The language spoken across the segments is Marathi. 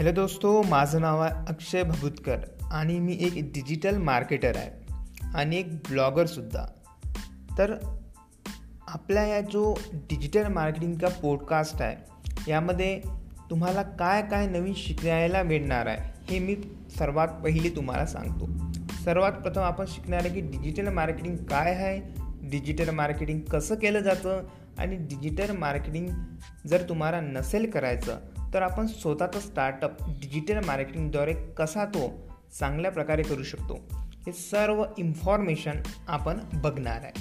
हॅलो दोस्तो माझं नाव आहे अक्षय भभुतकर आणि मी एक डिजिटल मार्केटर आहे आणि एक ब्लॉगरसुद्धा तर आपल्या या जो डिजिटल मार्केटिंगचा पॉडकास्ट आहे यामध्ये तुम्हाला काय काय नवीन शिकायला मिळणार आहे हे मी सर्वात पहिले तुम्हाला सांगतो. सर्वात प्रथम आपण शिकणार आहे की डिजिटल मार्केटिंग काय आहे डिजिटल मार्केटिंग कसं केलं जातं आणि डिजिटल मार्केटिंग जर तुम्हाला नसेल करायचं तर आपण स्वतःचा स्टार्टअप डिजिटल मार्केटिंगद्वारे कसा तो चांगल्या प्रकारे करू शकतो हे सर्व इन्फॉर्मेशन आपण बघणार आहे.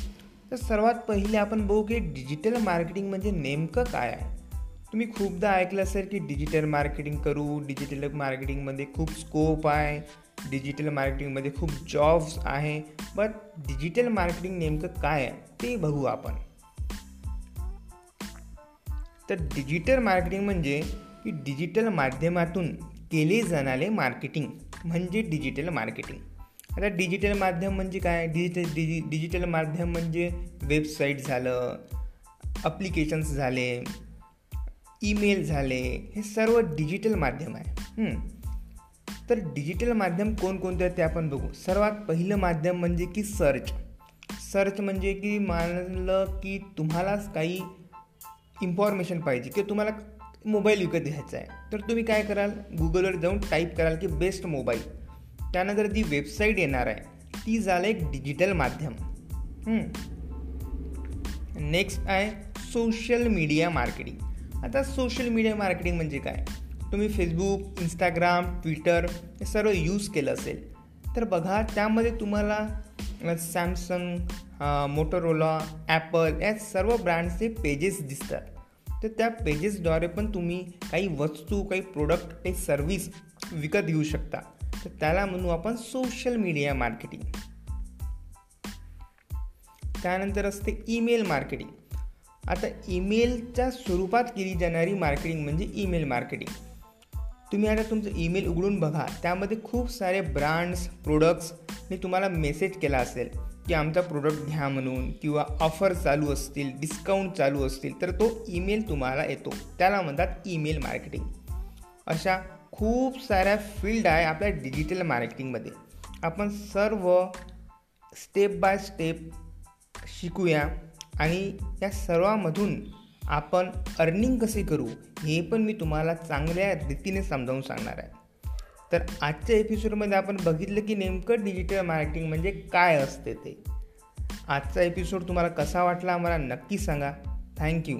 तर सर्वात पहिले आपण बघू की डिजिटल मार्केटिंग म्हणजे नेमकं काय आहे. तुम्ही खूपदा ऐकलं असेल की डिजिटल मार्केटिंग करू डिजिटल मार्केटिंगमध्ये खूप स्कोप आहे डिजिटल मार्केटिंगमध्ये खूप जॉब्स आहे बट डिजिटल मार्केटिंग नेमकं काय आहे ते बघू आपण. तर डिजिटल मार्केटिंग म्हणजे की डिजिटल माध्यमातून केले जाणारे मार्केटिंग म्हणजे डिजिटल मार्केटिंग आता डिजिटल माध्यम म्हणजे काय? डिजिटल डिजि डिजिटल माध्यम म्हणजे वेबसाईट झालं अप्लिकेशन्स झाले ईमेल झाले हे सर्व डिजिटल माध्यम आहे. तर डिजिटल माध्यम कोणकोणते आहेत ते आपण बघू. सर्वात पहिलं माध्यम म्हणजे की सर्च सर्च म्हणजे की मानलं की तुम्हालाच काही इन्फॉर्मेशन पाहिजे की तुम्हाला मोबाईल विकत घ्यायचा आहे. तर तुम्ही काय कराल? गुगलवर जाऊन टाईप कराल की बेस्ट मोबाईल त्यानंतर जी वेबसाईट येणार आहे ती झालं एक डिजिटल माध्यम. नेक्स्ट आहे सोशल मीडिया मार्केटिंग आता सोशल मीडिया मार्केटिंग म्हणजे काय? तुम्ही फेसबुक इंस्टाग्राम ट्विटर हे सर्व यूज केलं असेल तर बघा त्यामध्ये तुम्हाला सॅमसंग मोटोरोला ॲपल या सर्व ब्रँडचे पेजेस दिसतात. तर त्या पेजेसद्वारे पण तुम्ही काही वस्तू काही प्रोडक्ट काही सर्विस विकत घेऊ शकता. तर त्याला म्हणू आपण सोशल मीडिया मार्केटिंग त्यानंतर असते ईमेल मार्केटिंग आता ईमेलच्या स्वरूपात केली जाणारी मार्केटिंग म्हणजे ईमेल मार्केटिंग तुम्ही आता तुमचं ईमेल उघडून बघा. त्यामध्ये खूप सारे ब्रँड्स प्रोडक्ट्स मी तुम्हाला मेसेज केला असेल की आमचा प्रोडक्ट घ्या म्हणून किंवा ऑफर चालू असतील डिस्काउंट चालू असतील तर तो ईमेल तुम्हाला येतो. त्याला म्हणतात ईमेल मार्केटिंग अशा खूप साऱ्या फील्ड आहे आपल्या डिजिटल मार्केटिंगमध्ये आपण सर्व स्टेप बाय स्टेप शिकूया आणि या सर्वामधून आपण अर्निंग कसे करू हे पण मी तुम्हाला चांगल्या रीतीने समजावून सांगणार आहे. तर आजच्या एपिसोडमध्ये आपण बघितलं की नेमकं डिजिटल मार्केटिंग म्हणजे काय असते ते. आजचा एपिसोड तुम्हाला कसा वाटला आम्हाला नक्की सांगा. थँक्यू